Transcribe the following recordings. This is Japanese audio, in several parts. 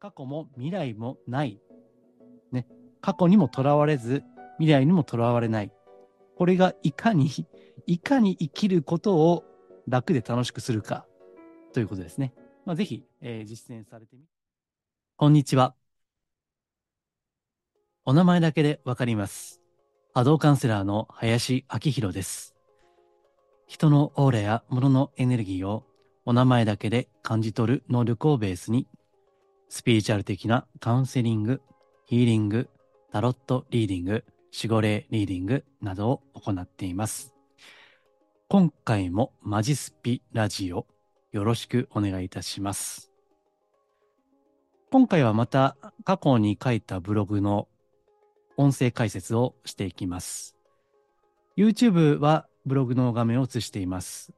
過去も未来もない。ね。過去にもとらわれず、未来にもとらわれない。これがいかに、いかに生きることを楽で楽しくするかということですね。まあ、ぜひ、えー、実践されてみ。こんにちは。お名前だけでわかります。波動カウンセラーの林明宏です。人のオーラや物のエネルギーをお名前だけで感じ取る能力をベースに、スピリチュアル的なカウンセリング、ヒーリング、タロットリーディング、守護霊リーディングなどを行っています。今回もマジスピラジオよろしくお願いいたします。今回はまた過去に書いたブログの音声解説をしていきます。YouTube はブログの画面を映しています。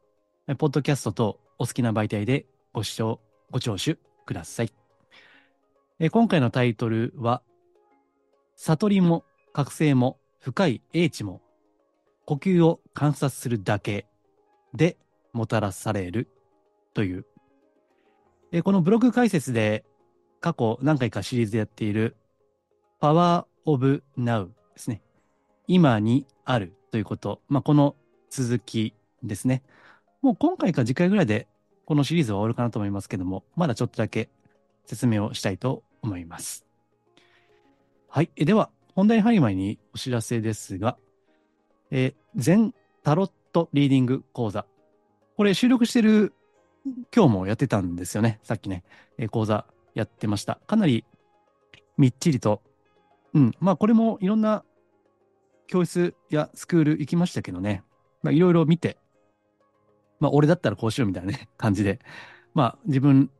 ポッドキャストとお好きな媒体でご視聴、ご聴取ください。え今回のタイトルは、悟りも覚醒も深い英知も呼吸を観察するだけでもたらされるという。えこのブログ解説で過去何回かシリーズでやっている Power of Now ですね。今にあるということ。まあ、この続きですね。もう今回か次回ぐらいでこのシリーズは終わるかなと思いますけども、まだちょっとだけ説明をしたいと思います。はい。では、本題に入る前にお知らせですが、え、全タロットリーディング講座。これ収録してる今日もやってたんですよね。さっきね、え、講座やってました。かなりみっちりと、うん、まあこれもいろんな教室やスクール行きましたけどね、まあいろいろ見て、まあ俺だったらこうしようみたいなね、感じで、まあ自分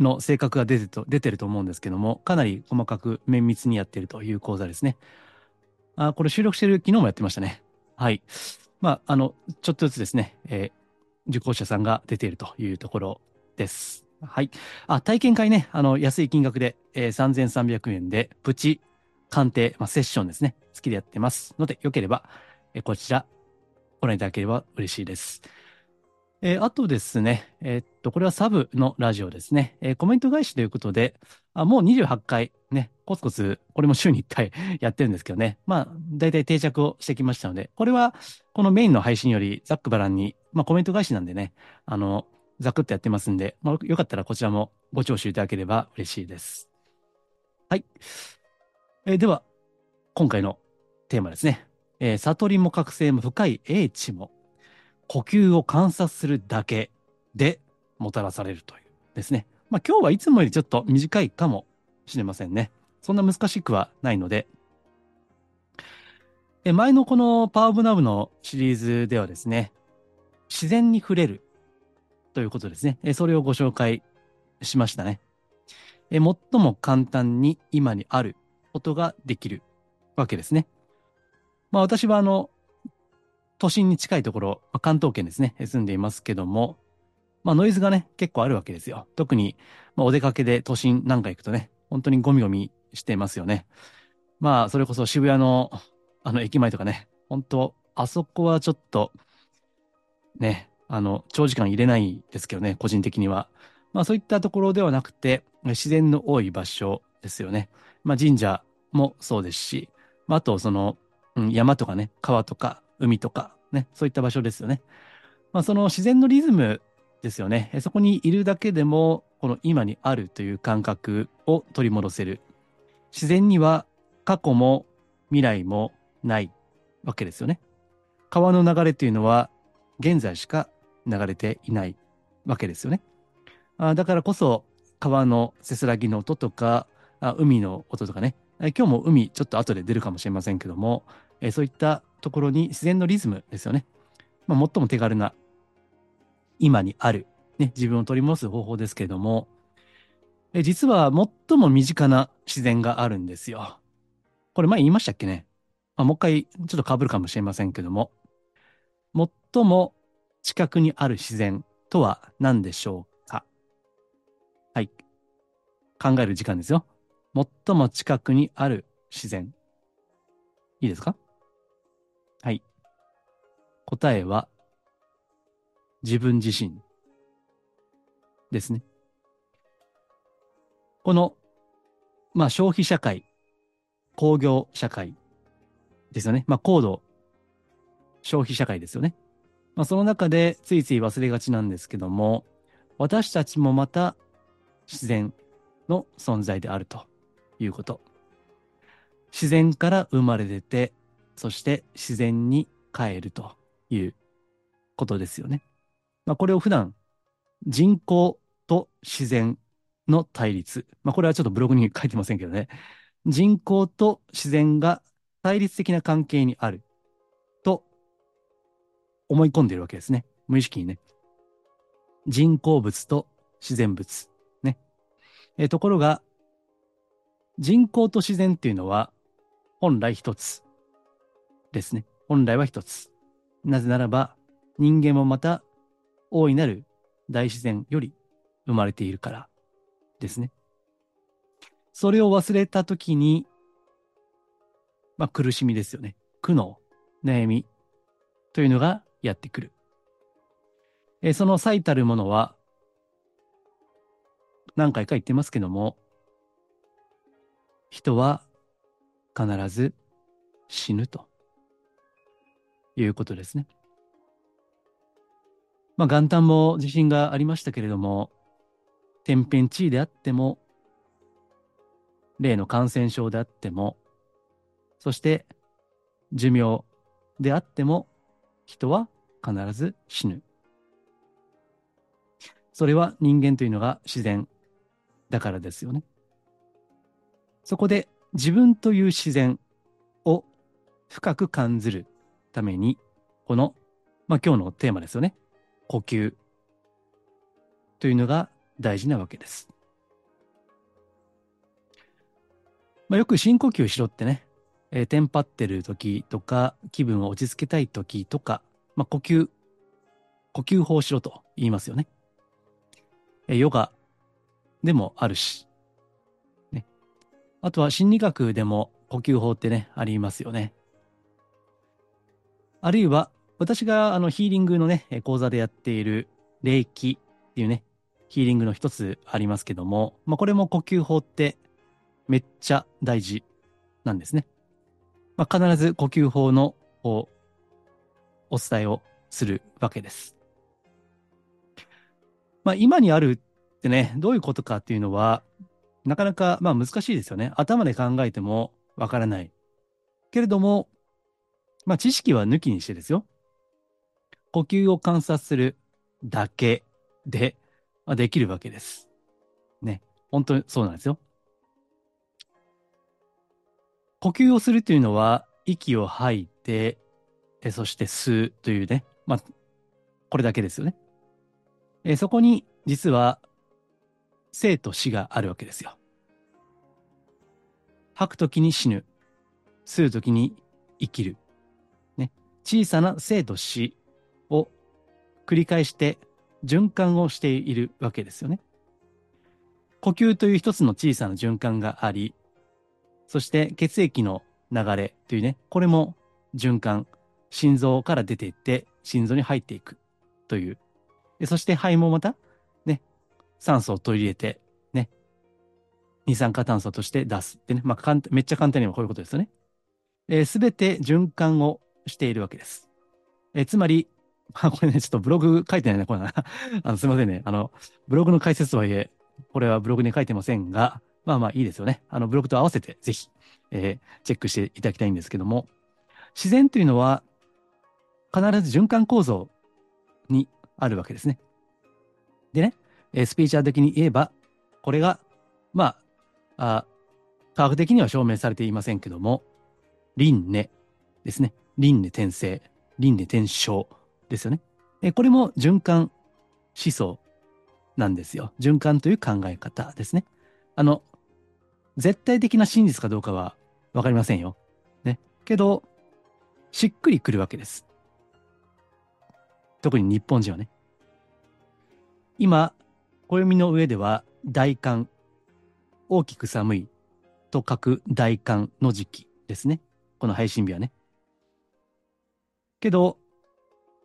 の性格が出てと出てると思うんですけども、かなり細かく綿密にやっているという講座ですね。あこれ収録してる昨日もやってましたね。はい。まあ、あの、ちょっとずつですね、えー、受講者さんが出ているというところです。はい。あ、体験会ね、あの、安い金額で、えー、3300円で、プチ鑑定、まあ、セッションですね、好きでやってますので、よければ、えー、こちら、ご覧いただければ嬉しいです。えー、あとですね、えー、っと、これはサブのラジオですね。えー、コメント返しということで、あもう28回ね、コツコツ、これも週に1回 やってるんですけどね。まあ、大体定着をしてきましたので、これは、このメインの配信よりざっくばらんに、まあコメント返しなんでね、あの、ざくっとやってますんで、まあ、よかったらこちらもご聴取いただければ嬉しいです。はい。えー、では、今回のテーマですね。えー、悟りも覚醒も深い英知も呼吸を観察するだけでもたらされるというですね。まあ今日はいつもよりちょっと短いかもしれませんね。そんな難しくはないので。え前のこのパワーオブナブのシリーズではですね、自然に触れるということですね。えそれをご紹介しましたね。え最も簡単に今にあることができるわけですね。まあ私はあの、都心に近いところ、まあ、関東圏ですね、住んでいますけども、まあノイズがね、結構あるわけですよ。特に、まあ、お出かけで都心なんか行くとね、本当にゴミゴミしてますよね。まあ、それこそ渋谷の、あの、駅前とかね、本当あそこはちょっと、ね、あの、長時間入れないですけどね、個人的には。まあそういったところではなくて、自然の多い場所ですよね。まあ神社もそうですし、まああとその、うん、山とかね、川とか、海とか、ね、そういった場所ですよね。まあ、その自然のリズムですよね。そこにいるだけでも、この今にあるという感覚を取り戻せる。自然には過去も未来もないわけですよね。川の流れというのは現在しか流れていないわけですよね。あだからこそ川のせせらぎの音とかあ海の音とかね今日も海ちょっと後で出るかもしれませんけどもえそういったところに自然のリズムですよね。まあ、最も手軽な今にある、ね、自分を取り戻す方法ですけれども、え実は最も身近な自然があるんですよ。これ前言いましたっけね、まあ、もう一回ちょっと被るかもしれませんけども、最も近くにある自然とは何でしょうかはい。考える時間ですよ。最も近くにある自然。いいですか？はい。答えは、自分自身ですね。このまあ消費社会、工業社会ですよね。まあ高度消費社会ですよね。まあその中でついつい忘れがちなんですけども、私たちもまた自然の存在であるということ。自然から生まれ出て、そして自然に帰るということですよね。まあ、これを普段人口と自然の対立。まあ、これはちょっとブログに書いてませんけどね。人口と自然が対立的な関係にあると思い込んでいるわけですね。無意識にね。人工物と自然物。ね。えところが、人口と自然っていうのは本来一つですね。本来は一つ。なぜならば、人間もまた大いなる大自然より生まれているからですね。それを忘れたときに、まあ苦しみですよね。苦悩、悩みというのがやってくる。えその最たるものは、何回か言ってますけども、人は必ず死ぬということですね。まあ、元旦も地震がありましたけれども、天変地異であっても、例の感染症であっても、そして寿命であっても、人は必ず死ぬ。それは人間というのが自然だからですよね。そこで自分という自然を深く感じるために、この、まあ、今日のテーマですよね。呼吸というのが大事なわけです。まあ、よく深呼吸しろってね、えー、テンパってる時とか、気分を落ち着けたい時とか、まあ、呼吸、呼吸法しろと言いますよね。えー、ヨガでもあるし、ね。あとは心理学でも呼吸法ってね、ありますよね。あるいは、私があのヒーリングのね、講座でやっている霊気っていうね、ヒーリングの一つありますけども、まあ、これも呼吸法ってめっちゃ大事なんですね。まあ、必ず呼吸法のお伝えをするわけです。まあ、今にあるってね、どういうことかっていうのは、なかなかまあ難しいですよね。頭で考えてもわからない。けれども、まあ知識は抜きにしてですよ。呼吸を観察するだけで、まあ、できるわけです。ね。本当にそうなんですよ。呼吸をするというのは、息を吐いて、えそして吸うというね、まあ、これだけですよね。えそこに、実は、生と死があるわけですよ。吐くときに死ぬ。吸うときに生きる。小さな生と死を繰り返して循環をしているわけですよね。呼吸という一つの小さな循環があり、そして血液の流れというね、これも循環、心臓から出ていって心臓に入っていくという。そして肺もまたね、酸素を取り入れてね、二酸化炭素として出すってね、まあ、めっちゃ簡単にはこういうことですよね。す、え、べ、て循環をしているわけです。えつまり、ま あ、これね、ちょっとブログ書いてないね、これな。あの、すいませんね。あの、ブログの解説とはいえ、これはブログに書いてませんが、まあまあいいですよね。あの、ブログと合わせてぜひ、えー、チェックしていただきたいんですけども、自然というのは、必ず循環構造にあるわけですね。でね、えー、スピーチャー的に言えば、これが、まあ、あ科学的には証明されていませんけども、輪廻ですね。輪廻転生、輪廻転生ですよね。えこれも循環思想なんですよ。循環という考え方ですね。あの、絶対的な真実かどうかはわかりませんよ。ね。けど、しっくりくるわけです。特に日本人はね。今、暦の上では大寒、大きく寒いと書く大寒の時期ですね。この配信日はね。けど、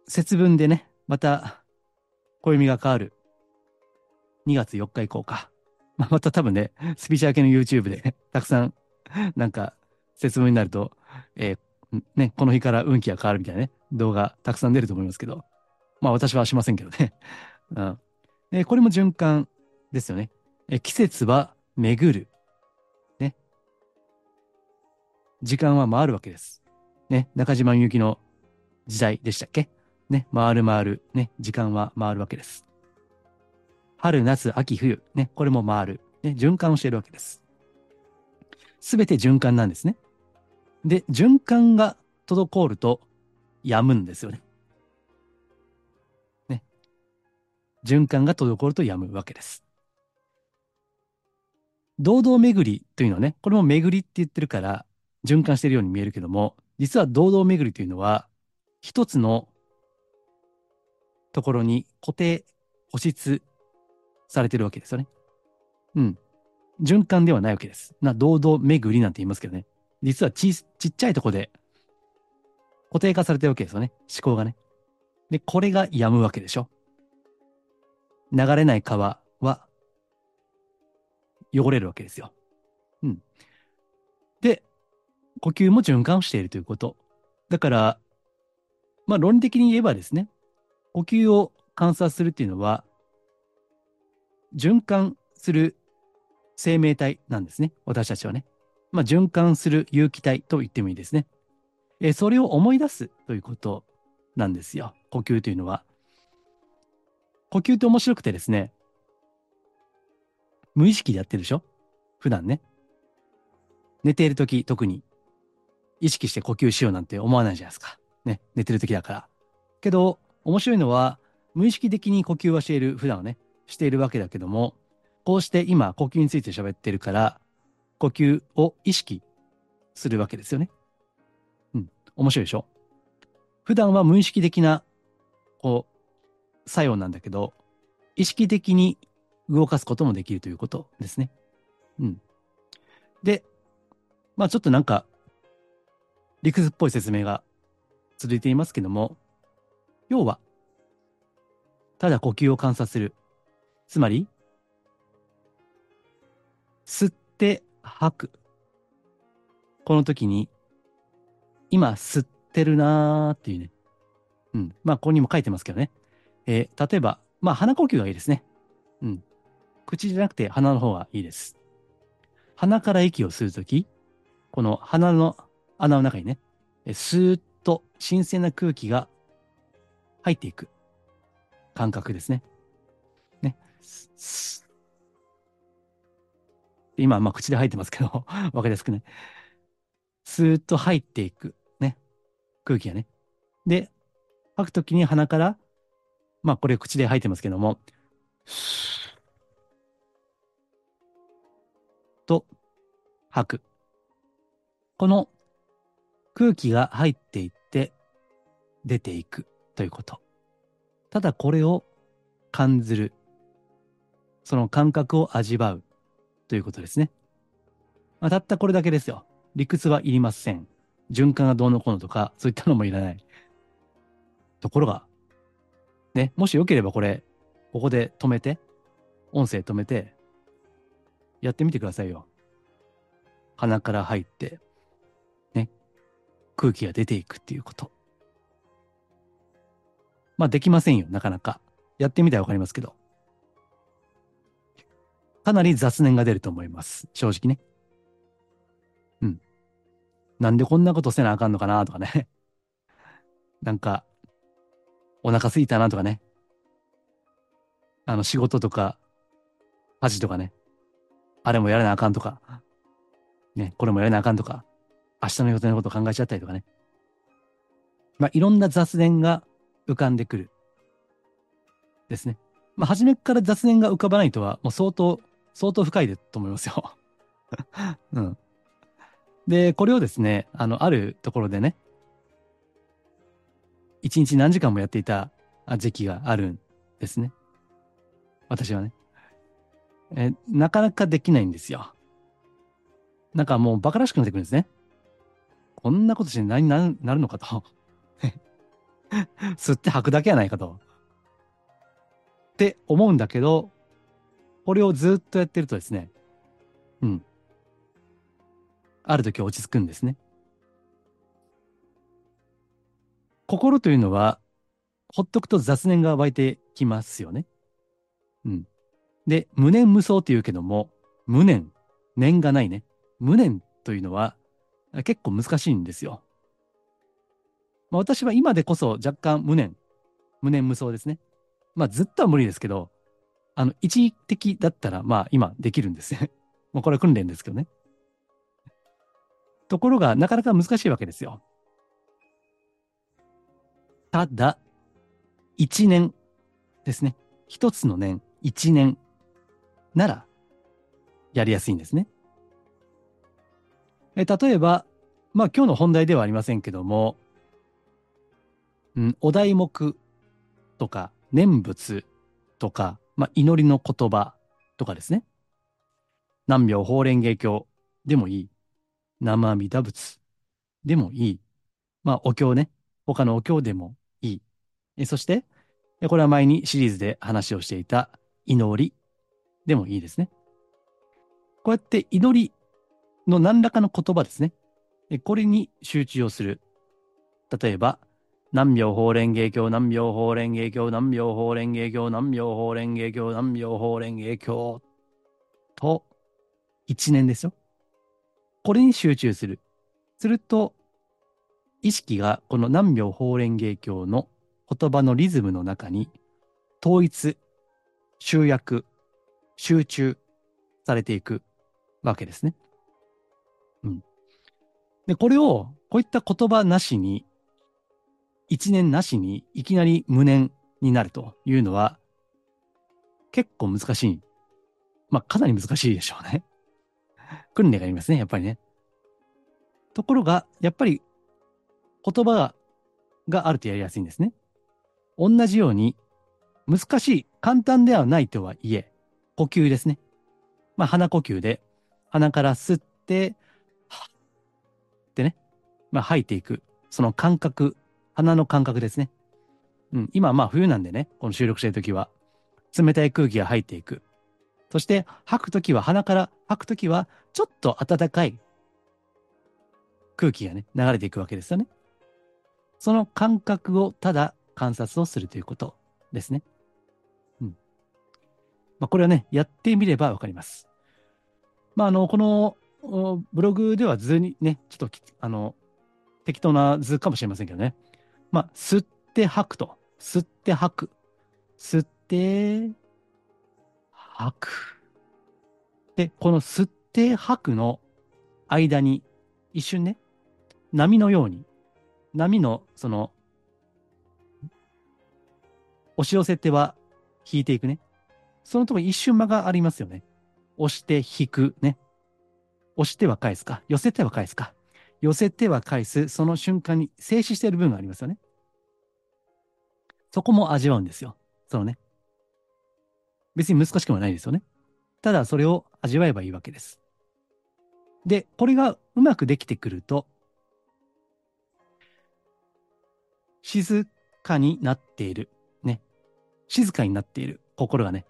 節分でね、また、暦が変わる。2月4日以降か。まあ、また多分ね、スピーチ明けの YouTube でたくさん、なんか、説明になると、えー、ね、この日から運気が変わるみたいなね、動画たくさん出ると思いますけど、まあ私はしませんけどね。うん。えこれも循環ですよね。え季節は巡る。ね。時間は回るわけです。ね。中島みゆきの時代でしたっけ？ね。回る回る。ね。時間は回るわけです。春、夏、秋、冬。ね。これも回る。ね。循環をしているわけです。すべて循環なんですね。で、循環が滞ると止むんですよね。ね。循環が滞ると止むわけです。堂々巡りというのはね、これも巡りって言ってるから循環しているように見えるけども、実は堂々巡りというのは、一つのところに固定、保湿されてるわけですよね。うん。循環ではないわけです。な、堂々巡りなんて言いますけどね。実はち、ちっちゃいとこで固定化されてるわけですよね。思考がね。で、これが止むわけでしょ。流れない川は汚れるわけですよ。うん。で、呼吸も循環しているということ。だから、まあ論理的に言えばですね、呼吸を観察するっていうのは、循環する生命体なんですね。私たちはね。まあ循環する有機体と言ってもいいですね。えそれを思い出すということなんですよ。呼吸というのは。呼吸って面白くてですね、無意識でやってるでしょ？普段ね。寝ているとき特に意識して呼吸しようなんて思わないじゃないですか。ね。寝てるときだから。けど、面白いのは、無意識的に呼吸はしている、普段はね、しているわけだけども、こうして今、呼吸について喋ってるから、呼吸を意識するわけですよね。うん。面白いでしょ？普段は無意識的な、こう、作用なんだけど、意識的に動かすこともできるということですね。うん。で、まあちょっとなんか、理屈っぽい説明が続いていますけども、要は、ただ呼吸を観察する。つまり、吸って吐く。この時に、今吸ってるなーっていうね。うん。まあ、ここにも書いてますけどね。えー、例えば、まあ、鼻呼吸がいいですね。うん。口じゃなくて鼻の方がいいです。鼻から息を吸うとき、この鼻の穴の中にね、スーッと新鮮な空気が入っていく感覚ですね。ね。今、まあ口で吐いてますけど、わかりやすくね。スーッと入っていく。ね。空気がね。で、吐くときに鼻から、まあこれ口で吐いてますけども、と吐く。この空気が入っていって出ていくということ。ただこれを感ずる。その感覚を味わうということですね。まあ、たったこれだけですよ。理屈はいりません。循環がどうのこうのとか、そういったのもいらない。ところが、ね、もしよければこれ、ここで止めて、音声止めて、やってみてくださいよ。鼻から入って、空気が出ていくっていうこと。まあできませんよ、なかなか。やってみたらわかりますけど。かなり雑念が出ると思います。正直ね。うん。なんでこんなことせなあかんのかなとかね。なんか、お腹すいたなとかね。あの、仕事とか、家事とかね。あれもやらなあかんとか、ね、これもやらなあかんとか、明日の予定のこと考えちゃったりとかね。まあ、いろんな雑念が浮かんでくる。ですね。まあ、初めから雑念が浮かばないとは、もう相当、相当深いでと思いますよ。うん。で、これをですね、あの、あるところでね、一日何時間もやっていた時期があるんですね。私はね。えなかなかできないんですよ。なんかもう馬鹿らしくなってくるんですね。こんなことして何になるのかと。吸って吐くだけやないかと。って思うんだけど、これをずっとやってるとですね、うん。ある時落ち着くんですね。心というのは、ほっとくと雑念が湧いてきますよね。うん。で、無念無想って言うけども、無念、念がないね。無念というのは結構難しいんですよ。まあ、私は今でこそ若干無念、無念無想ですね。まあずっとは無理ですけど、あの、一時的だったらまあ今できるんですね。もうこれは訓練ですけどね。ところがなかなか難しいわけですよ。ただ、一年ですね。一つの年、一年なら、やりやすいんですね。え例えば、まあ今日の本題ではありませんけども、うん、お題目とか、念仏とか、まあ祈りの言葉とかですね。何秒法蓮華経でもいい。生阿弥陀仏でもいい。まあお経ね。他のお経でもいい。えそして、これは前にシリーズで話をしていた祈りでもいいですね。こうやって祈りの何らかの言葉ですね。これに集中をする。例えば、何秒法蓮華経、何秒法蓮華経、何秒法蓮華経、何秒法蓮華経、何秒法蓮華経と、一年ですよ。これに集中する。すると、意識がこの何秒法蓮華経の言葉のリズムの中に統一、集約、集中されていくわけですね。で、これを、こういった言葉なしに、一年なしに、いきなり無念になるというのは、結構難しい。まあ、かなり難しいでしょうね。訓練がありますね、やっぱりね。ところが、やっぱり、言葉があるとやりやすいんですね。同じように、難しい、簡単ではないとはいえ、呼吸ですね。まあ、鼻呼吸で、鼻から吸って、まあ、吐いていく。その感覚、鼻の感覚ですね。うん、今まあ冬なんでね、この収録してるときは、冷たい空気が入っていく。そして吐くときは、鼻から吐くときは、ちょっと暖かい空気がね、流れていくわけですよね。その感覚をただ観察をするということですね。うん。まあ、これはね、やってみればわかります。まあ、あの、このブログでは図にね、ちょっとあの、適当な図かもしれませんけどね。まあ、吸って吐くと。吸って吐く。吸って、吐く。で、この吸って吐くの間に、一瞬ね、波のように、波の、その、押し寄せては引いていくね。そのところ一瞬間がありますよね。押して引くね。押しては返すか、寄せては返すか、寄せては返す、その瞬間に静止している部分がありますよね。そこも味わうんですよ。そのね。別に難しくもないですよね。ただそれを味わえばいいわけです。で、これがうまくできてくると、静かになっている。ね。静かになっている。心がね。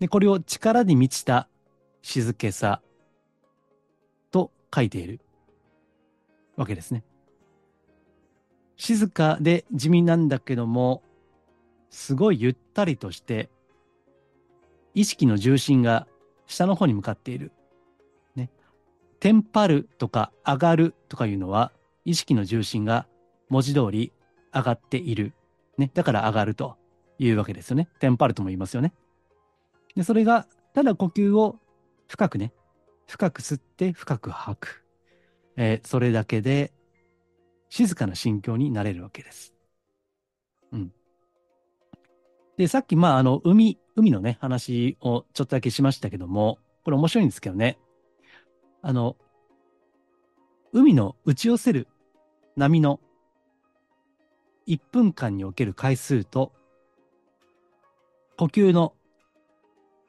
で、これを力に満ちた静けさと書いているわけですね。静かで地味なんだけども、すごいゆったりとして、意識の重心が下の方に向かっている。ね。テンパるとか上がるとかいうのは、意識の重心が文字通り上がっている。ね。だから上がるというわけですよね。テンパるとも言いますよね。で、それが、ただ呼吸を深くね、深く吸って深く吐く。えー、それだけで静かな心境になれるわけです。うん。で、さっき、まあ、あの、海、海のね、話をちょっとだけしましたけども、これ面白いんですけどね。あの、海の打ち寄せる波の1分間における回数と、呼吸の、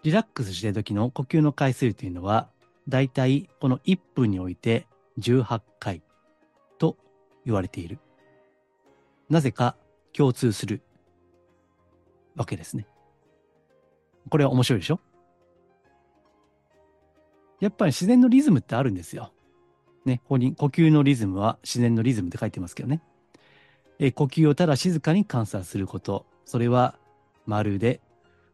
リラックスしてる時の呼吸の回数というのは、だいたいこの1分において18回と言われている。なぜか共通するわけですね。これは面白いでしょ？やっぱり自然のリズムってあるんですよ。ね、ここに呼吸のリズムは自然のリズムって書いてますけどね。え呼吸をただ静かに観察すること。それはまるで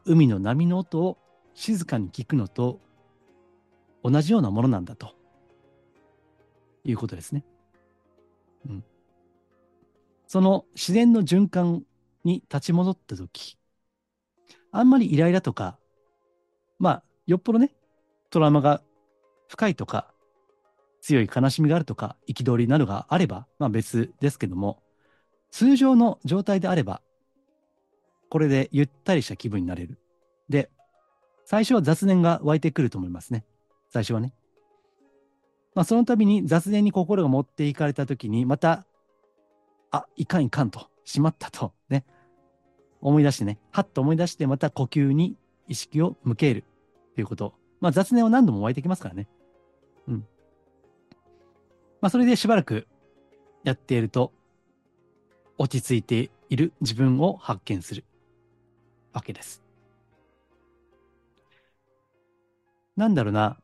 海の波の音を静かに聞くのと同じようなものなんだということですね。うん。その自然の循環に立ち戻った時、あんまりイライラとか、まあ、よっぽどね、トラウマが深いとか、強い悲しみがあるとか、憤りなどがあれば、まあ別ですけども、通常の状態であれば、これでゆったりした気分になれる。で、最初は雑念が湧いてくると思いますね。最初はね。まあ、その度に雑念に心が持っていかれた時に、また、あ、いかんいかんと、しまったと、ね。思い出してね、はっと思い出して、また呼吸に意識を向けるということ。まあ、雑念は何度も湧いてきますからね。うん。まあ、それでしばらくやっていると、落ち着いている自分を発見するわけです。なんだろうな。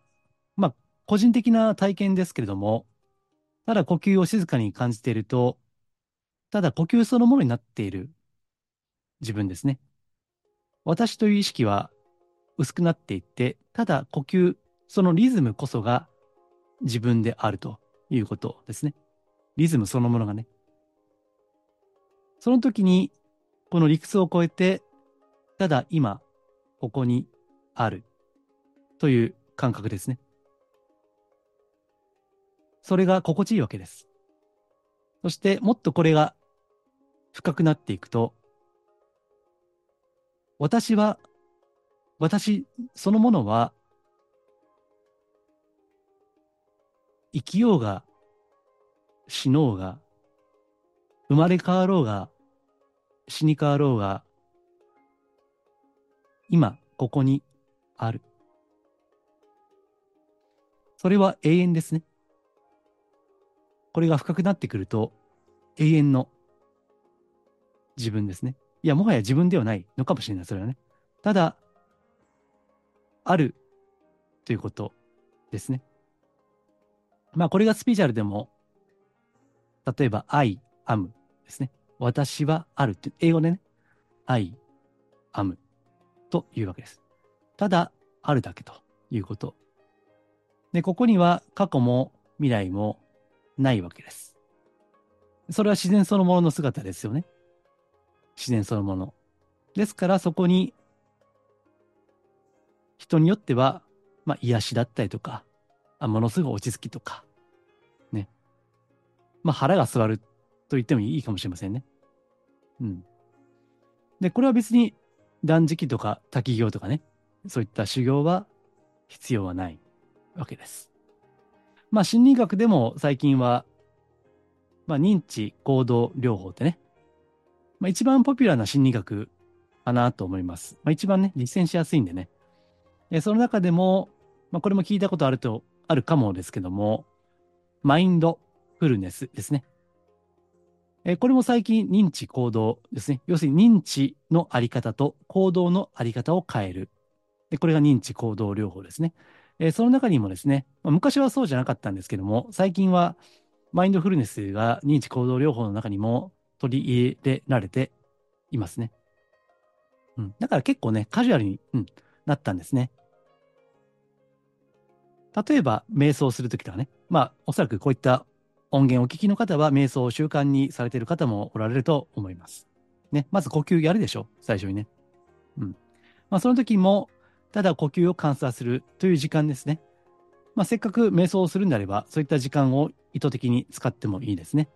個人的な体験ですけれども、ただ呼吸を静かに感じていると、ただ呼吸そのものになっている自分ですね。私という意識は薄くなっていって、ただ呼吸、そのリズムこそが自分であるということですね。リズムそのものがね。その時に、この理屈を超えて、ただ今、ここにあるという感覚ですね。それが心地いいわけです。そして、もっとこれが深くなっていくと、私は、私そのものは、生きようが、死のうが、生まれ変わろうが、死に変わろうが、今、ここにある。それは永遠ですね。これが深くなってくると、永遠の自分ですね。いや、もはや自分ではないのかもしれない、それはね。ただ、あるということですね。まあ、これがスピーチャルでも、例えば、I am ですね。私はあるって、英語でね、I am というわけです。ただ、あるだけということ。で、ここには過去も未来もないわけです。それは自然そのものの姿ですよね。自然そのもの。ですからそこに人によっては、まあ、癒しだったりとか、あものすごい落ち着きとか、ね。まあ、腹が座ると言ってもいいかもしれませんね。うん。で、これは別に断食とか滝行とかね、そういった修行は必要はないわけです。まあ、心理学でも最近は、まあ、認知行動療法ってね、まあ、一番ポピュラーな心理学かなと思います。まあ、一番ね、実践しやすいんでね。でその中でも、まあ、これも聞いたことあると、あるかもですけども、マインドフルネスですね。えこれも最近認知行動ですね。要するに認知のあり方と行動のあり方を変える。でこれが認知行動療法ですね。えその中にもですね、まあ、昔はそうじゃなかったんですけども、最近はマインドフルネスが認知行動療法の中にも取り入れられていますね。うん。だから結構ね、カジュアルに、うん、なったんですね。例えば、瞑想するときとかね、まあ、おそらくこういった音源をお聞きの方は、瞑想を習慣にされている方もおられると思います。ね、まず呼吸やるでしょ、最初にね。うん。まあ、その時も、ただ呼吸を観察するという時間ですね。まあ、せっかく瞑想をするんであれば、そういった時間を意図的に使ってもいいですね。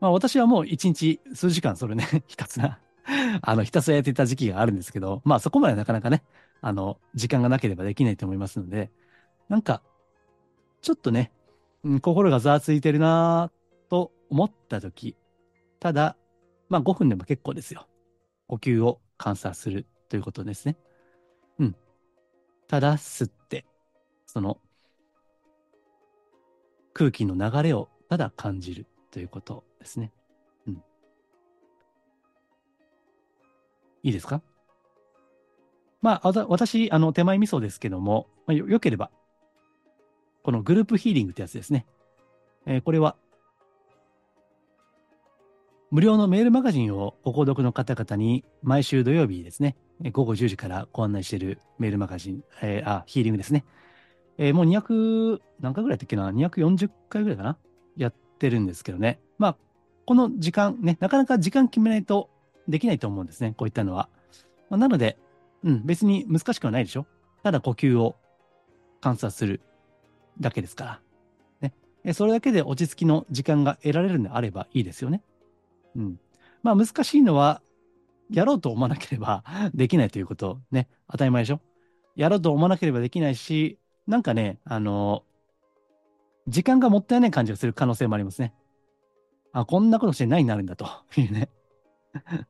まあ、私はもう一日数時間それね、ひたすら あの、ひたすらやっていた時期があるんですけど、まあそこまでなかなかね、あの、時間がなければできないと思いますので、なんか、ちょっとね、うん、心がざわついてるなと思ったとき、ただ、まあ5分でも結構ですよ。呼吸を観察するということですね。ただ吸って、その空気の流れをただ感じるということですね。うん。いいですか？まあ、私、あの、手前味噌ですけども、まあ、よ、よければ、このグループヒーリングってやつですね。えー、これは、無料のメールマガジンをご購読の方々に毎週土曜日ですね、午後10時からご案内しているメールマガジン、えー、あ、ヒーリングですね。えー、もう200、何回ぐらいやったっけな ?240 回ぐらいかな？やってるんですけどね。まあ、この時間ね、なかなか時間決めないとできないと思うんですね。こういったのは。まあ、なので、うん、別に難しくはないでしょ？ただ呼吸を観察するだけですから。ね。それだけで落ち着きの時間が得られるんであればいいですよね。うん。まあ難しいのは、やろうと思わなければ できないということ、ね。当たり前でしょやろうと思わなければできないし、なんかね、あの、時間がもったいない感じがする可能性もありますね。あ、こんなことして何になるんだというね。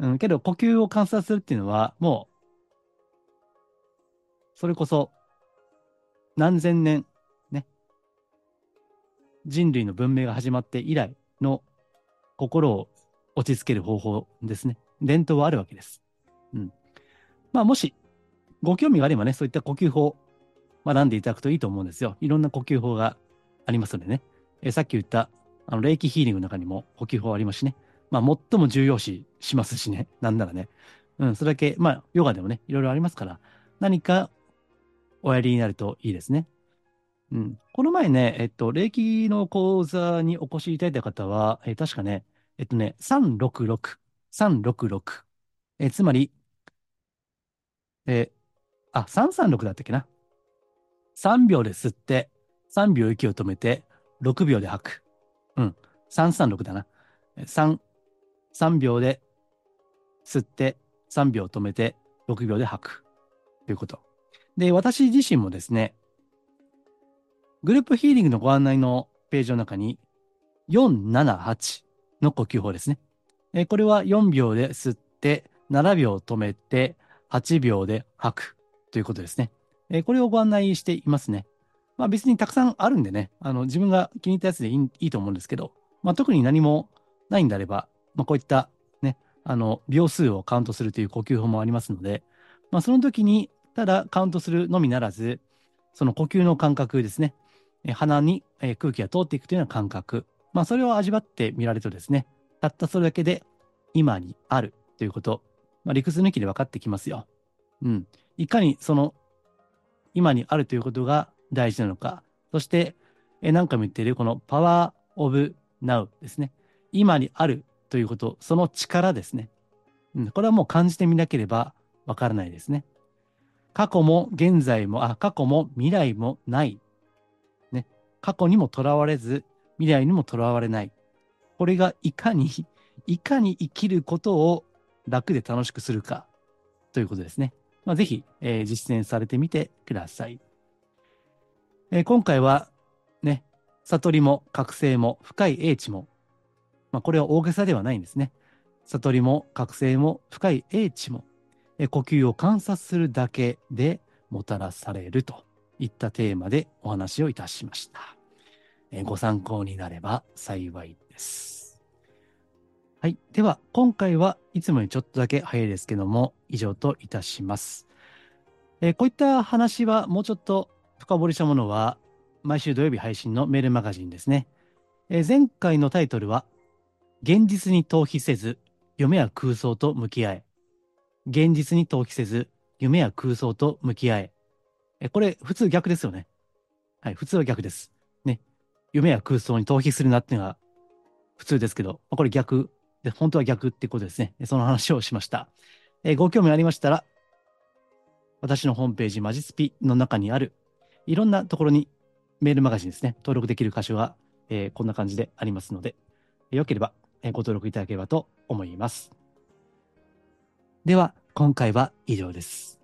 うん、けど、呼吸を観察するっていうのは、もう、それこそ、何千年、ね、人類の文明が始まって以来の心を落ち着ける方法ですね。伝統はあるわけです。うん。まあ、もし、ご興味があればね、そういった呼吸法、学んでいただくといいと思うんですよ。いろんな呼吸法がありますのでね。えさっき言った、あの、霊気ヒーリングの中にも呼吸法ありますしね。まあ、最も重要視しますしね。なんならね。うん、それだけ、まあ、ヨガでもね、いろいろありますから、何かおやりになるといいですね。うん。この前ね、えっと、霊気の講座にお越しいただいた方は、え、確かね、えっとね、366、366。え、つまり、え、あ、336だったっけな。3秒で吸って、3秒息を止めて、6秒で吐く。うん。336だな。3、3秒で吸って、3秒止めて、6秒で吐く。ということ。で、私自身もですね、グループヒーリングのご案内のページの中に、478の呼吸法ですね。えこれは4秒で吸って、7秒止めて、8秒で吐くということですね。えこれをご案内していますね。まあ別にたくさんあるんでね、あの自分が気に入ったやつでいいいいと思うんですけど、まあ特に何もないんであれば、まあこういったね、あの秒数をカウントするという呼吸法もありますので、まあその時にただカウントするのみならず、その呼吸の感覚ですね、鼻に空気が通っていくというような感覚、まあ、それを味わってみられるとですね、たったそれだけで今にあるということ、まあ、理屈抜きで分かってきますよ。うん。いかにその今にあるということが大事なのか、そして、え何回も言っているこのパワーオブナウですね。今にあるということ、その力ですね。うん、これはもう感じてみなければわからないですね。過去も現在も、あ、過去も未来もないね過去にもとらわれず、未来にもとらわれない。これがいかに、いかに生きることを楽で楽しくするかということですね。まあ、ぜひ、えー、実践されてみてください。えー、今回は、ね、悟りも覚醒も深い英知も、まあ、これは大げさではないんですね。悟りも覚醒も深い英知も、えー、呼吸を観察するだけでもたらされるといったテーマでお話をいたしました。えご参考になれば幸いです。はい。では、今回はいつもよりちょっとだけ早いですけども、以上といたします。えこういった話はもうちょっと深掘りしたものは、毎週土曜日配信のメールマガジンですね。え前回のタイトルは、現実に逃避せず、夢や空想と向き合え。現実に逃避せず、夢や空想と向き合え。え、これ、普通逆ですよね。はい、普通は逆です。夢や空想に逃避するなっていうのが普通ですけど、まあこれ逆で、本当は逆ってことですね。その話をしました。えご興味ありましたら、私のホームページ、マジスピの中にある、いろんなところにメールマガジンですね、登録できる箇所は、えー、こんな感じでありますので、よければ、えご登録いただければと思います。では、今回は以上です。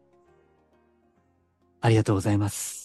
ありがとうございます。